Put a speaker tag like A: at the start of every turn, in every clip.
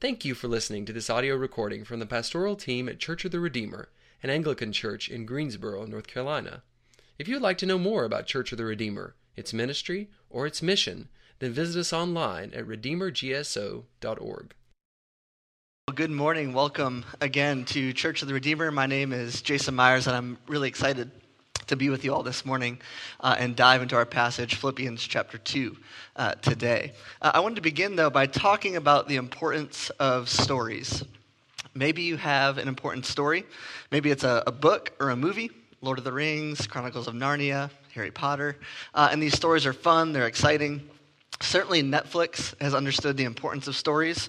A: Thank you for listening to this audio recording from the pastoral team at Church of the Redeemer, an Anglican church in Greensboro, North Carolina. If you would like to know more about Church of the Redeemer, its ministry, or its mission, then visit us online at redeemergso.org.
B: Well, good morning. Welcome again to Church of the Redeemer. My name is Jason Myers, and I'm really excited to be with you all this morning uh, and dive into our passage, Philippians chapter 2, uh, today. Uh, I wanted to begin, though, by talking about the importance of stories. Maybe you have an important story. Maybe it's a, a book or a movie Lord of the Rings, Chronicles of Narnia, Harry Potter. Uh, and these stories are fun, they're exciting. Certainly, Netflix has understood the importance of stories.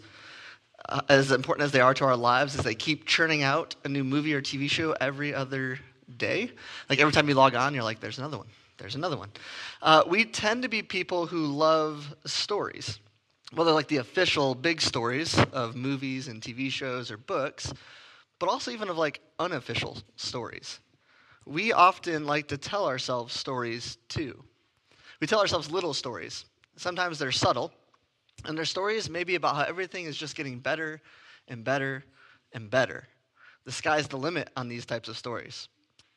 B: Uh, as important as they are to our lives, as they keep churning out a new movie or TV show every other day. Like every time you log on, you're like, there's another one, there's another one. Uh, we tend to be people who love stories, Well, they're like the official big stories of movies and TV shows or books, but also even of like unofficial stories. We often like to tell ourselves stories too. We tell ourselves little stories. Sometimes they're subtle, and they're stories maybe about how everything is just getting better and better and better. The sky's the limit on these types of stories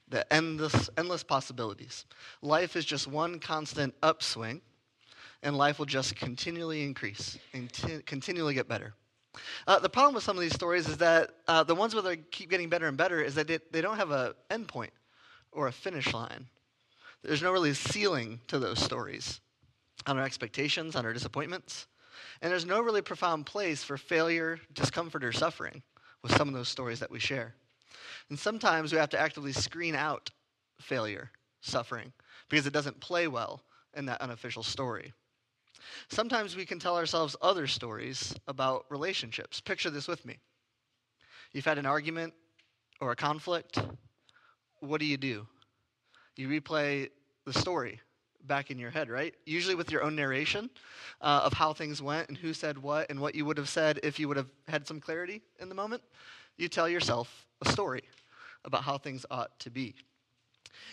B: the endless, endless possibilities. Life is just one constant upswing, and life will just continually increase and t- continually get better. Uh, the problem with some of these stories is that uh, the ones where they keep getting better and better is that they, they don't have an endpoint or a finish line. There's no really ceiling to those stories on our expectations, on our disappointments. And there's no really profound place for failure, discomfort, or suffering with some of those stories that we share. And sometimes we have to actively screen out failure, suffering, because it doesn't play well in that unofficial story. Sometimes we can tell ourselves other stories about relationships. Picture this with me. You've had an argument or a conflict. What do you do? You replay the story back in your head, right? Usually with your own narration uh, of how things went and who said what and what you would have said if you would have had some clarity in the moment. You tell yourself a story about how things ought to be.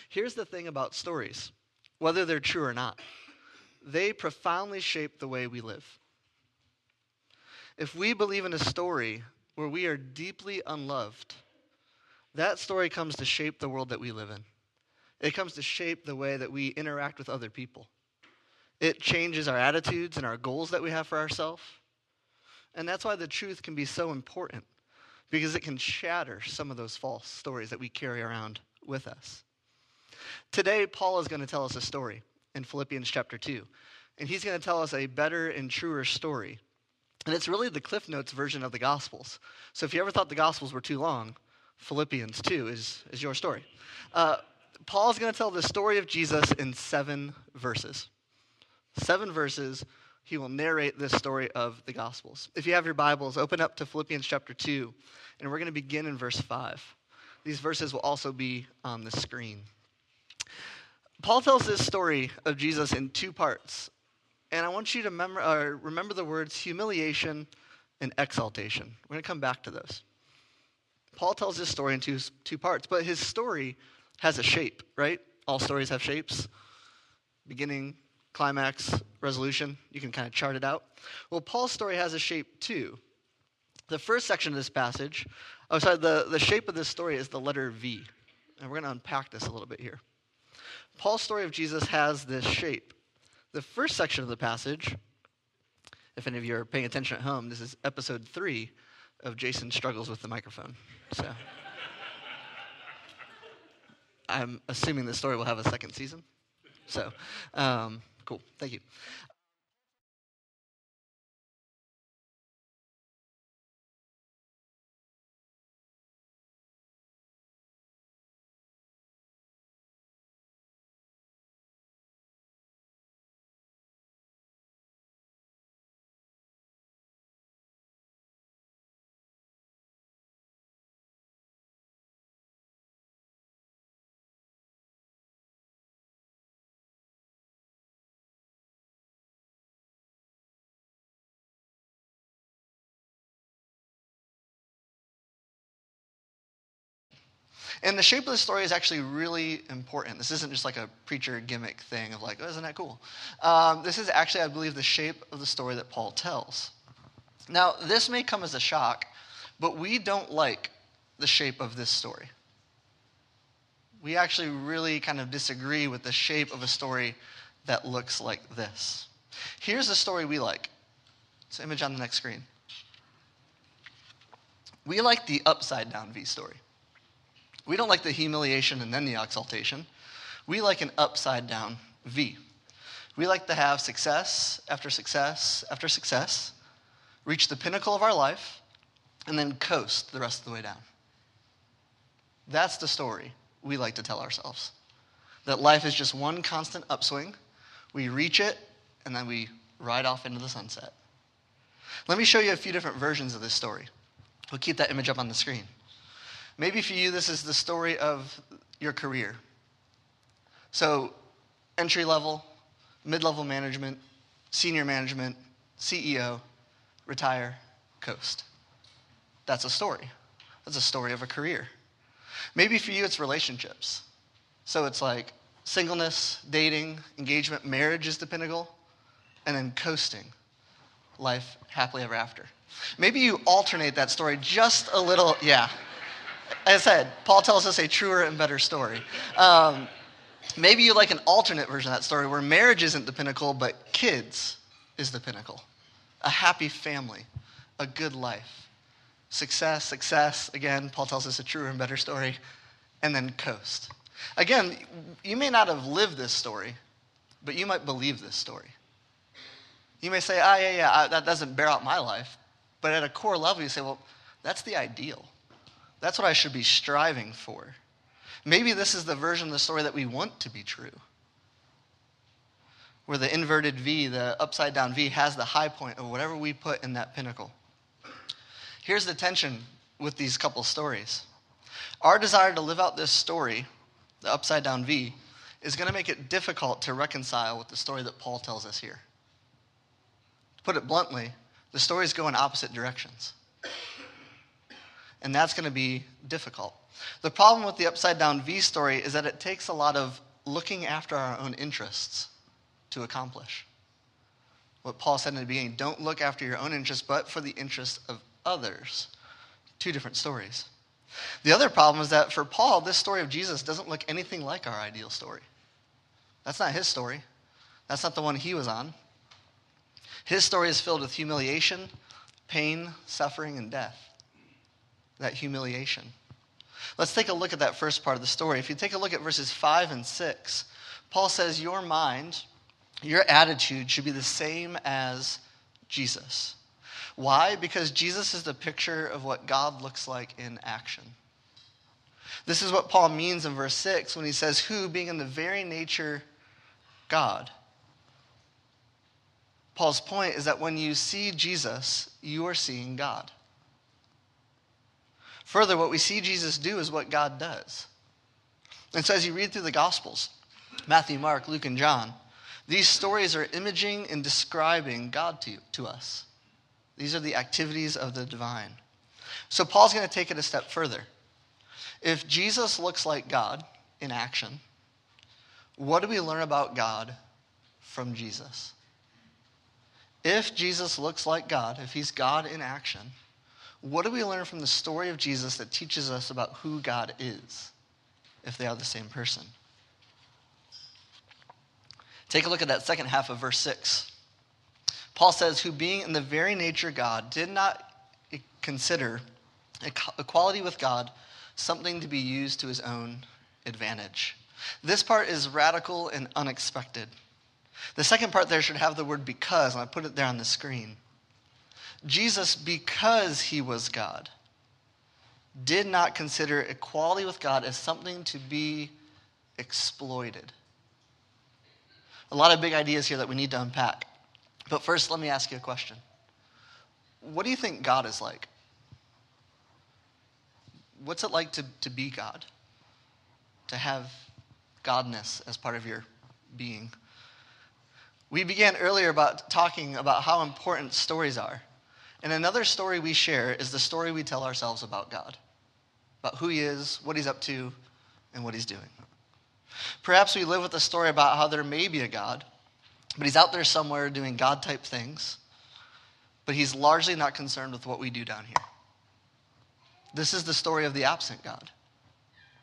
B: Here's the thing about stories, whether they're true or not, they profoundly shape the way we live. If we believe in a story where we are deeply unloved, that story comes to shape the world that we live in. It comes to shape the way that we interact with other people. It changes our attitudes and our goals that we have for ourselves. And that's why the truth can be so important because it can shatter some of those false stories that we carry around with us. Today, Paul is going to tell us a story in Philippians chapter 2, and he's going to tell us a better and truer story. And it's really the Cliff Notes version of the Gospels. So if you ever thought the Gospels were too long, Philippians 2 is, is your story. Uh, Paul's going to tell the story of Jesus in seven verses. Seven verses he will narrate this story of the Gospels. If you have your Bibles, open up to Philippians chapter 2, and we're going to begin in verse 5. These verses will also be on the screen. Paul tells this story of Jesus in two parts, and I want you to remember, uh, remember the words humiliation and exaltation. We're going to come back to those. Paul tells this story in two, two parts, but his story has a shape, right? All stories have shapes beginning, climax, resolution. You can kind of chart it out. Well, Paul's story has a shape too. The first section of this passage, oh, sorry, the, the shape of this story is the letter V. And we're going to unpack this a little bit here. Paul's story of Jesus has this shape. The first section of the passage, if any of you are paying attention at home, this is episode three of Jason Struggles with the Microphone. So I'm assuming the story will have a second season. So, um, Cool. Thank you. And the shape of the story is actually really important. This isn't just like a preacher gimmick thing of like, oh, isn't that cool? Um, this is actually, I believe, the shape of the story that Paul tells. Now, this may come as a shock, but we don't like the shape of this story. We actually really kind of disagree with the shape of a story that looks like this. Here's the story we like. It's an image on the next screen. We like the upside down V story. We don't like the humiliation and then the exaltation. We like an upside down V. We like to have success after success after success, reach the pinnacle of our life, and then coast the rest of the way down. That's the story we like to tell ourselves. That life is just one constant upswing. We reach it, and then we ride off into the sunset. Let me show you a few different versions of this story. We'll keep that image up on the screen. Maybe for you, this is the story of your career. So, entry level, mid level management, senior management, CEO, retire, coast. That's a story. That's a story of a career. Maybe for you, it's relationships. So it's like singleness, dating, engagement, marriage is the pinnacle, and then coasting, life happily ever after. Maybe you alternate that story just a little. Yeah. As I said, Paul tells us a truer and better story. Um, maybe you like an alternate version of that story where marriage isn't the pinnacle, but kids is the pinnacle. A happy family, a good life. Success, success. Again, Paul tells us a truer and better story. And then coast. Again, you may not have lived this story, but you might believe this story. You may say, ah, yeah, yeah, that doesn't bear out my life. But at a core level, you say, well, that's the ideal. That's what I should be striving for. Maybe this is the version of the story that we want to be true. Where the inverted V, the upside down V, has the high point of whatever we put in that pinnacle. Here's the tension with these couple stories. Our desire to live out this story, the upside down V, is going to make it difficult to reconcile with the story that Paul tells us here. To put it bluntly, the stories go in opposite directions. And that's going to be difficult. The problem with the upside down V story is that it takes a lot of looking after our own interests to accomplish. What Paul said in the beginning don't look after your own interests, but for the interest of others. Two different stories. The other problem is that for Paul, this story of Jesus doesn't look anything like our ideal story. That's not his story, that's not the one he was on. His story is filled with humiliation, pain, suffering, and death. That humiliation. Let's take a look at that first part of the story. If you take a look at verses 5 and 6, Paul says, Your mind, your attitude should be the same as Jesus. Why? Because Jesus is the picture of what God looks like in action. This is what Paul means in verse 6 when he says, Who, being in the very nature God. Paul's point is that when you see Jesus, you are seeing God. Further, what we see Jesus do is what God does. And so as you read through the Gospels, Matthew, Mark, Luke, and John, these stories are imaging and describing God to, to us. These are the activities of the divine. So Paul's going to take it a step further. If Jesus looks like God in action, what do we learn about God from Jesus? If Jesus looks like God, if he's God in action, what do we learn from the story of Jesus that teaches us about who God is, if they are the same person? Take a look at that second half of verse 6. Paul says, Who being in the very nature God, did not consider equality with God something to be used to his own advantage. This part is radical and unexpected. The second part there should have the word because, and I put it there on the screen. Jesus, because he was God, did not consider equality with God as something to be exploited. A lot of big ideas here that we need to unpack. But first, let me ask you a question. What do you think God is like? What's it like to, to be God? To have Godness as part of your being? We began earlier about talking about how important stories are. And another story we share is the story we tell ourselves about God, about who He is, what He's up to, and what He's doing. Perhaps we live with a story about how there may be a God, but He's out there somewhere doing God type things. but he's largely not concerned with what we do down here. This is the story of the absent God,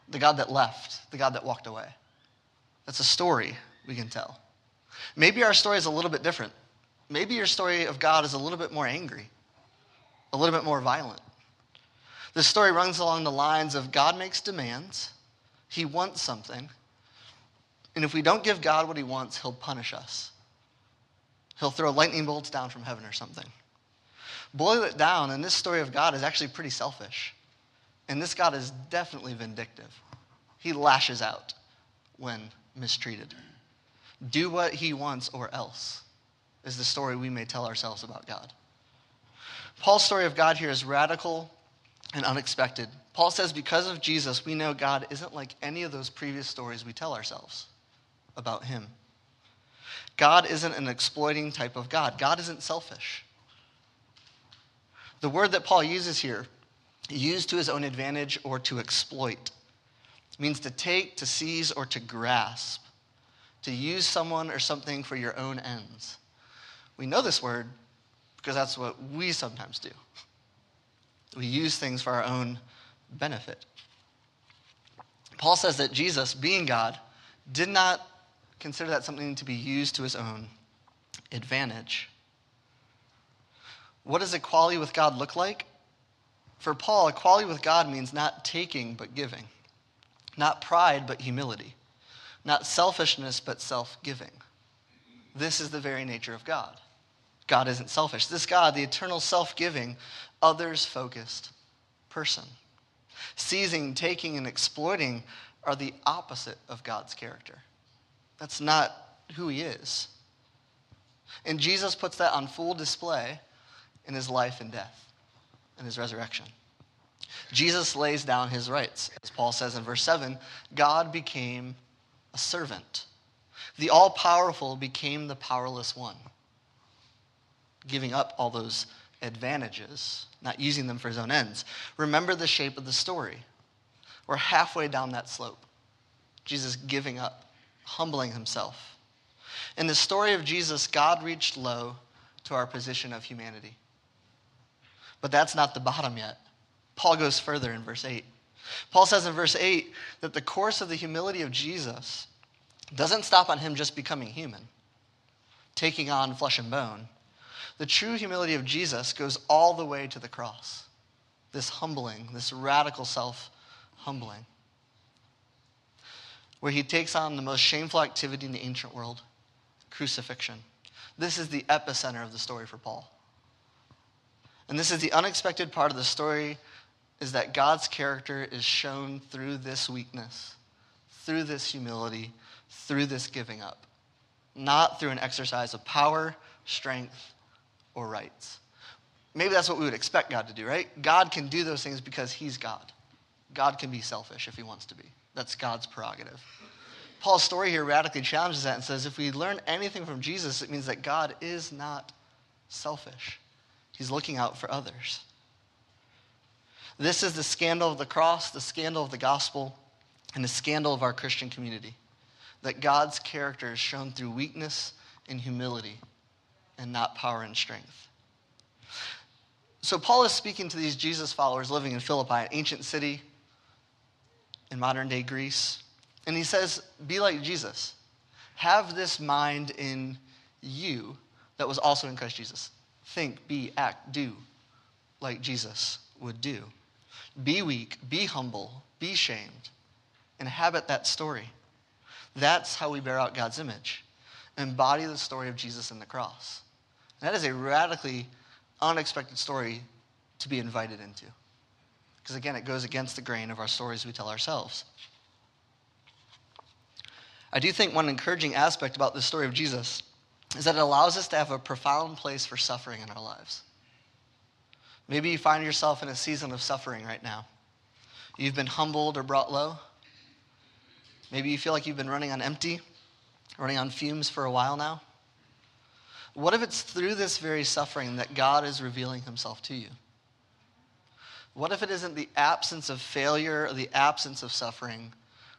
B: the God that left, the God that walked away. That's a story we can tell. Maybe our story is a little bit different. Maybe your story of God is a little bit more angry, a little bit more violent. This story runs along the lines of God makes demands, He wants something, and if we don't give God what He wants, He'll punish us. He'll throw lightning bolts down from heaven or something. Boil it down, and this story of God is actually pretty selfish. And this God is definitely vindictive. He lashes out when mistreated. Do what he wants or else, is the story we may tell ourselves about God. Paul's story of God here is radical and unexpected. Paul says, because of Jesus, we know God isn't like any of those previous stories we tell ourselves about him. God isn't an exploiting type of God, God isn't selfish. The word that Paul uses here, used to his own advantage or to exploit, means to take, to seize, or to grasp, to use someone or something for your own ends. We know this word because that's what we sometimes do. We use things for our own benefit. Paul says that Jesus, being God, did not consider that something to be used to his own advantage. What does equality with God look like? For Paul, equality with God means not taking but giving, not pride but humility, not selfishness but self giving. This is the very nature of God. God isn't selfish. This God, the eternal self giving, others focused person. Seizing, taking, and exploiting are the opposite of God's character. That's not who he is. And Jesus puts that on full display in his life and death and his resurrection. Jesus lays down his rights. As Paul says in verse 7, God became a servant. The all powerful became the powerless one, giving up all those advantages, not using them for his own ends. Remember the shape of the story. We're halfway down that slope. Jesus giving up, humbling himself. In the story of Jesus, God reached low to our position of humanity. But that's not the bottom yet. Paul goes further in verse 8. Paul says in verse 8 that the course of the humility of Jesus doesn't stop on him just becoming human, taking on flesh and bone. The true humility of Jesus goes all the way to the cross. This humbling, this radical self humbling, where he takes on the most shameful activity in the ancient world crucifixion. This is the epicenter of the story for Paul. And this is the unexpected part of the story is that God's character is shown through this weakness, through this humility, through this giving up, not through an exercise of power, strength, or rights. Maybe that's what we would expect God to do, right? God can do those things because he's God. God can be selfish if he wants to be. That's God's prerogative. Paul's story here radically challenges that and says if we learn anything from Jesus, it means that God is not selfish. He's looking out for others. This is the scandal of the cross, the scandal of the gospel, and the scandal of our Christian community. That God's character is shown through weakness and humility and not power and strength. So, Paul is speaking to these Jesus followers living in Philippi, an ancient city in modern day Greece. And he says, Be like Jesus. Have this mind in you that was also in Christ Jesus think, be, act, do like Jesus would do. Be weak, be humble, be shamed. Inhabit that story. That's how we bear out God's image. Embody the story of Jesus in the cross. And that is a radically unexpected story to be invited into. Because again, it goes against the grain of our stories we tell ourselves. I do think one encouraging aspect about the story of Jesus is that it allows us to have a profound place for suffering in our lives. Maybe you find yourself in a season of suffering right now. You've been humbled or brought low. Maybe you feel like you've been running on empty, running on fumes for a while now. What if it's through this very suffering that God is revealing himself to you? What if it isn't the absence of failure or the absence of suffering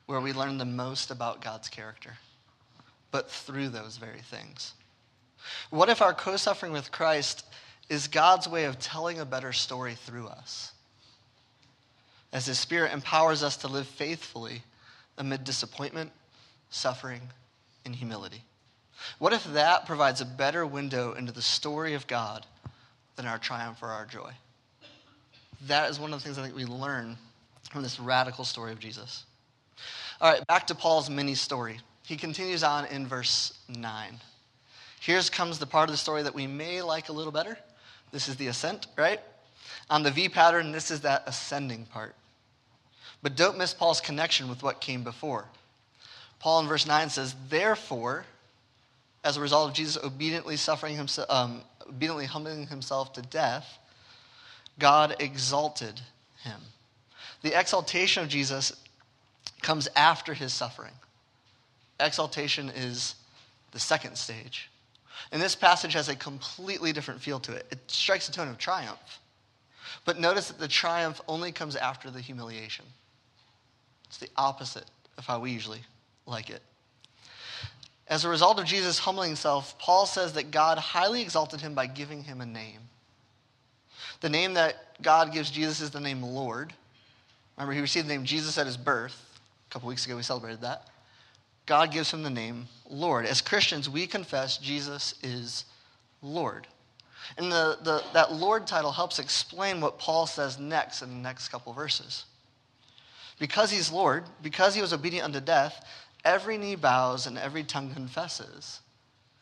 B: where we learn the most about God's character, but through those very things? What if our co suffering with Christ is God's way of telling a better story through us. As His Spirit empowers us to live faithfully amid disappointment, suffering, and humility. What if that provides a better window into the story of God than our triumph or our joy? That is one of the things I think we learn from this radical story of Jesus. All right, back to Paul's mini story. He continues on in verse 9. Here comes the part of the story that we may like a little better. This is the ascent, right? On the V pattern, this is that ascending part. But don't miss Paul's connection with what came before. Paul in verse 9 says, Therefore, as a result of Jesus obediently suffering himself, um, obediently humbling himself to death, God exalted him. The exaltation of Jesus comes after his suffering. Exaltation is the second stage. And this passage has a completely different feel to it. It strikes a tone of triumph. But notice that the triumph only comes after the humiliation. It's the opposite of how we usually like it. As a result of Jesus humbling himself, Paul says that God highly exalted him by giving him a name. The name that God gives Jesus is the name Lord. Remember, he received the name Jesus at his birth. A couple weeks ago, we celebrated that. God gives him the name Lord. As Christians, we confess Jesus is Lord. And the, the, that Lord title helps explain what Paul says next in the next couple verses. Because he's Lord, because he was obedient unto death, every knee bows and every tongue confesses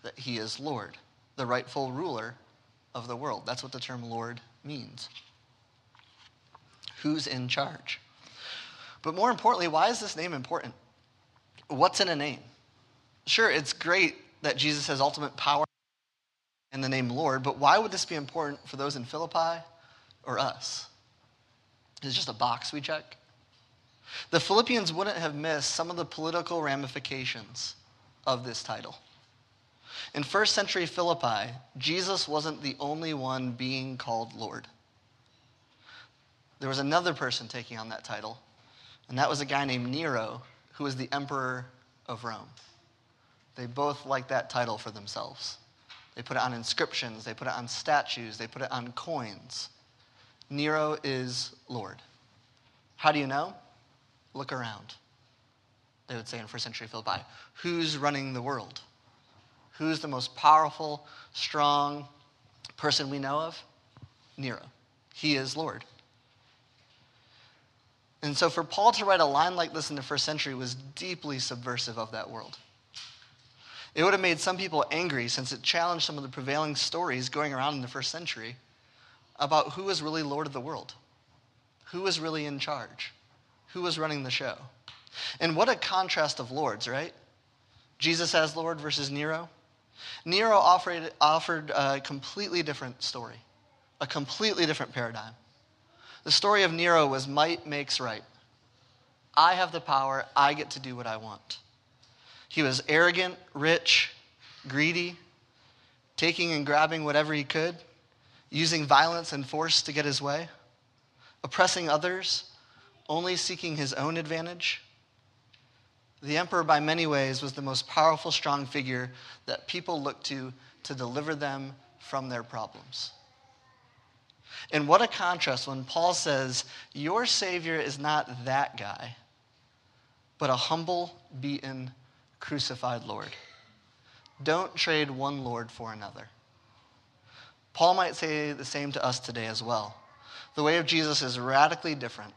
B: that he is Lord, the rightful ruler of the world. That's what the term Lord means. Who's in charge? But more importantly, why is this name important? What's in a name? Sure, it's great that Jesus has ultimate power in the name Lord, but why would this be important for those in Philippi or us? Is it just a box we check? The Philippians wouldn't have missed some of the political ramifications of this title. In first century Philippi, Jesus wasn't the only one being called Lord. There was another person taking on that title, and that was a guy named Nero, who was the emperor of Rome. They both liked that title for themselves. They put it on inscriptions, they put it on statues, they put it on coins. Nero is Lord. How do you know? Look around. They would say in first century Philippi, who's running the world? Who's the most powerful, strong person we know of? Nero. He is Lord. And so for Paul to write a line like this in the first century was deeply subversive of that world. It would have made some people angry since it challenged some of the prevailing stories going around in the first century about who was really Lord of the world, who was really in charge who was running the show. And what a contrast of lords, right? Jesus as Lord versus Nero. Nero offered, offered a completely different story, a completely different paradigm. The story of Nero was might makes right. I have the power, I get to do what I want. He was arrogant, rich, greedy, taking and grabbing whatever he could, using violence and force to get his way, oppressing others, only seeking his own advantage. The emperor, by many ways, was the most powerful, strong figure that people looked to to deliver them from their problems. And what a contrast when Paul says, Your Savior is not that guy, but a humble, beaten, crucified Lord. Don't trade one Lord for another. Paul might say the same to us today as well. The way of Jesus is radically different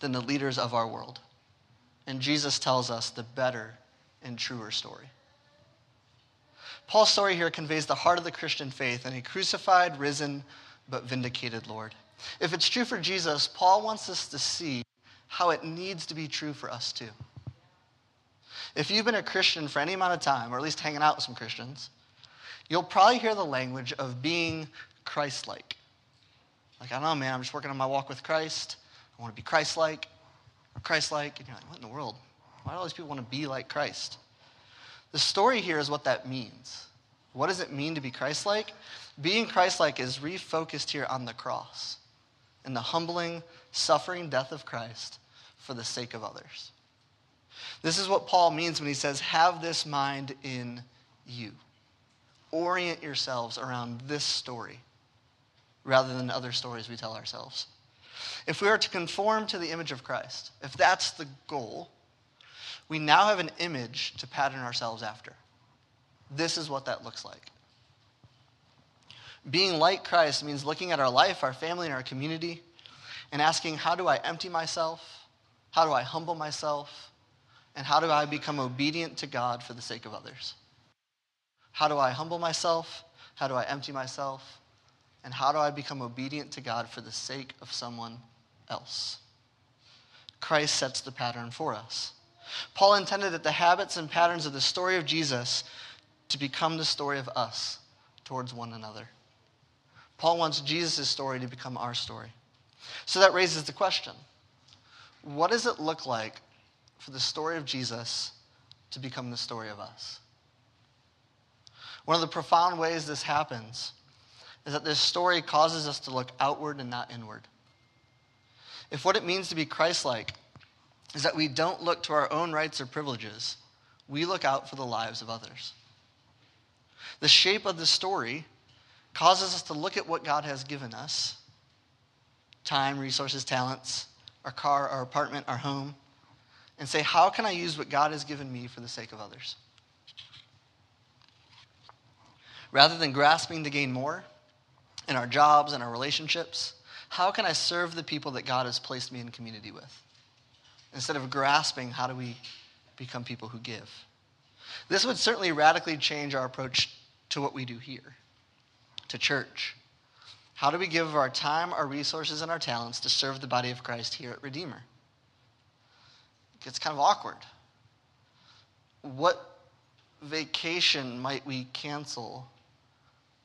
B: than the leaders of our world. And Jesus tells us the better and truer story. Paul's story here conveys the heart of the Christian faith in a crucified, risen, but vindicated Lord. If it's true for Jesus, Paul wants us to see how it needs to be true for us too. If you've been a Christian for any amount of time, or at least hanging out with some Christians, you'll probably hear the language of being Christ like. Like, I don't know, man, I'm just working on my walk with Christ. I want to be Christ like or Christ like. And you're like, what in the world? Why do all these people want to be like Christ? The story here is what that means. What does it mean to be Christ like? Being Christ like is refocused here on the cross and the humbling, suffering death of Christ for the sake of others. This is what Paul means when he says, Have this mind in you. Orient yourselves around this story rather than other stories we tell ourselves. If we are to conform to the image of Christ, if that's the goal, we now have an image to pattern ourselves after. This is what that looks like. Being like Christ means looking at our life, our family, and our community and asking, How do I empty myself? How do I humble myself? And how do I become obedient to God for the sake of others? How do I humble myself? How do I empty myself? And how do I become obedient to God for the sake of someone else? Christ sets the pattern for us. Paul intended that the habits and patterns of the story of Jesus to become the story of us towards one another. Paul wants Jesus' story to become our story. So that raises the question what does it look like for the story of Jesus to become the story of us? One of the profound ways this happens is that this story causes us to look outward and not inward. If what it means to be Christ like is that we don't look to our own rights or privileges, we look out for the lives of others. The shape of the story causes us to look at what God has given us time, resources, talents, our car, our apartment, our home and say, How can I use what God has given me for the sake of others? Rather than grasping to gain more in our jobs and our relationships, how can I serve the people that God has placed me in community with? Instead of grasping, how do we become people who give? This would certainly radically change our approach to what we do here, to church. How do we give our time, our resources, and our talents to serve the body of Christ here at Redeemer? It gets kind of awkward. What vacation might we cancel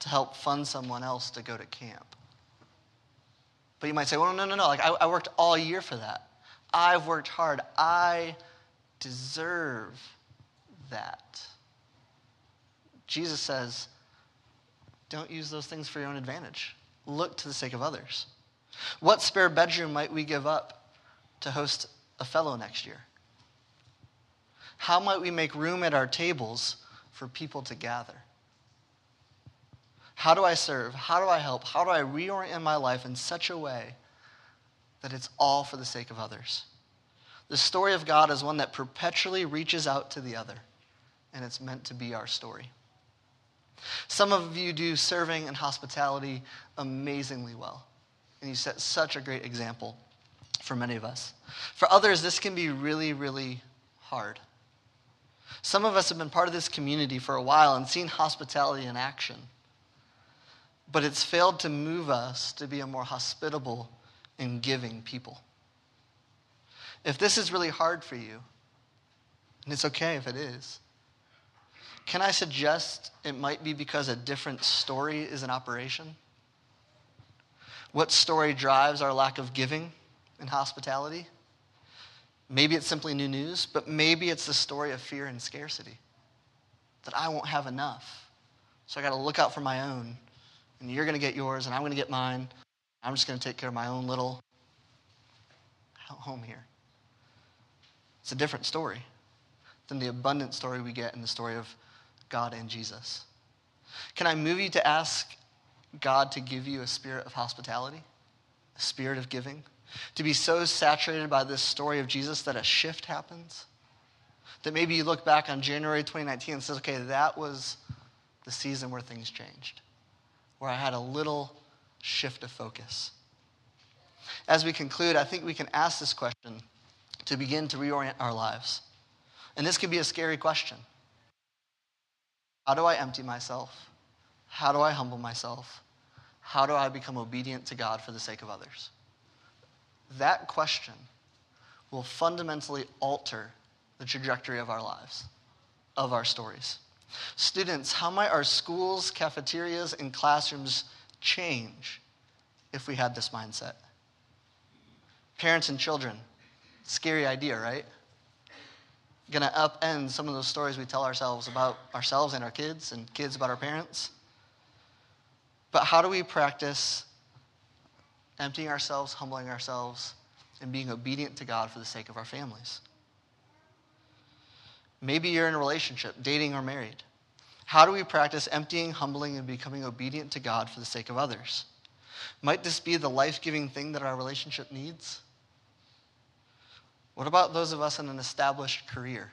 B: to help fund someone else to go to camp? But you might say, well, no, no, no. Like, I, I worked all year for that. I've worked hard. I deserve that. Jesus says, don't use those things for your own advantage. Look to the sake of others. What spare bedroom might we give up to host a fellow next year? How might we make room at our tables for people to gather? How do I serve? How do I help? How do I reorient my life in such a way that it's all for the sake of others. The story of God is one that perpetually reaches out to the other, and it's meant to be our story. Some of you do serving and hospitality amazingly well, and you set such a great example for many of us. For others, this can be really, really hard. Some of us have been part of this community for a while and seen hospitality in action, but it's failed to move us to be a more hospitable and giving people. If this is really hard for you, and it's okay if it is, can I suggest it might be because a different story is in operation? What story drives our lack of giving and hospitality? Maybe it's simply new news, but maybe it's the story of fear and scarcity. That I won't have enough. So I got to look out for my own. And you're going to get yours, and I'm going to get mine. I'm just going to take care of my own little home here. It's a different story than the abundant story we get in the story of God and Jesus. Can I move you to ask God to give you a spirit of hospitality, a spirit of giving? To be so saturated by this story of Jesus that a shift happens? That maybe you look back on January 2019 and says, okay, that was the season where things changed, where I had a little shift of focus. As we conclude, I think we can ask this question to begin to reorient our lives. And this can be a scary question. How do I empty myself? How do I humble myself? How do I become obedient to God for the sake of others? That question will fundamentally alter the trajectory of our lives, of our stories. Students, how might our schools, cafeterias, and classrooms change if we had this mindset. Parents and children, scary idea, right? To upend some of those stories we tell ourselves about ourselves and our kids, and kids about our parents. But how do we practice emptying ourselves, humbling ourselves, and being obedient to God for the sake of our families? Maybe you're in a relationship, dating or married. How do we practice emptying, humbling, and becoming obedient to God for the sake of others? Might this be the life giving thing that our relationship needs? What about those of us in an established career?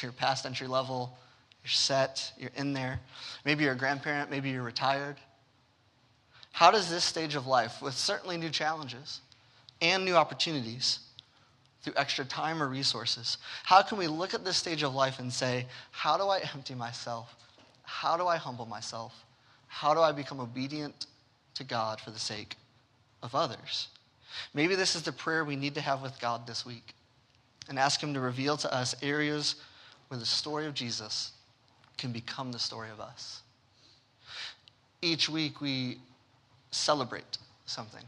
B: You're past entry level, you're set, you're in there. Maybe you're a grandparent, maybe you're retired. How does this stage of life, with certainly new challenges and new opportunities, through extra time or resources, how can we look at this stage of life and say, how do I empty myself? How do I humble myself? How do I become obedient to God for the sake of others? Maybe this is the prayer we need to have with God this week and ask Him to reveal to us areas where the story of Jesus can become the story of us. Each week we celebrate something.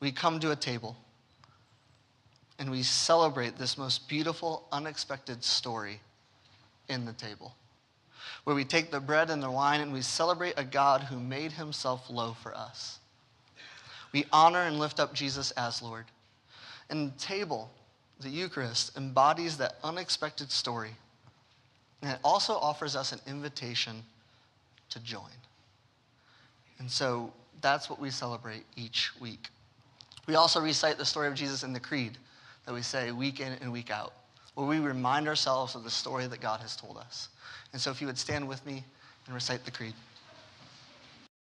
B: We come to a table and we celebrate this most beautiful, unexpected story in the table. Where we take the bread and the wine and we celebrate a God who made himself low for us. We honor and lift up Jesus as Lord. And the table, the Eucharist, embodies that unexpected story. And it also offers us an invitation to join. And so that's what we celebrate each week. We also recite the story of Jesus in the Creed that we say week in and week out, where we remind ourselves of the story that God has told us. And so if you would stand with me and recite the Creed.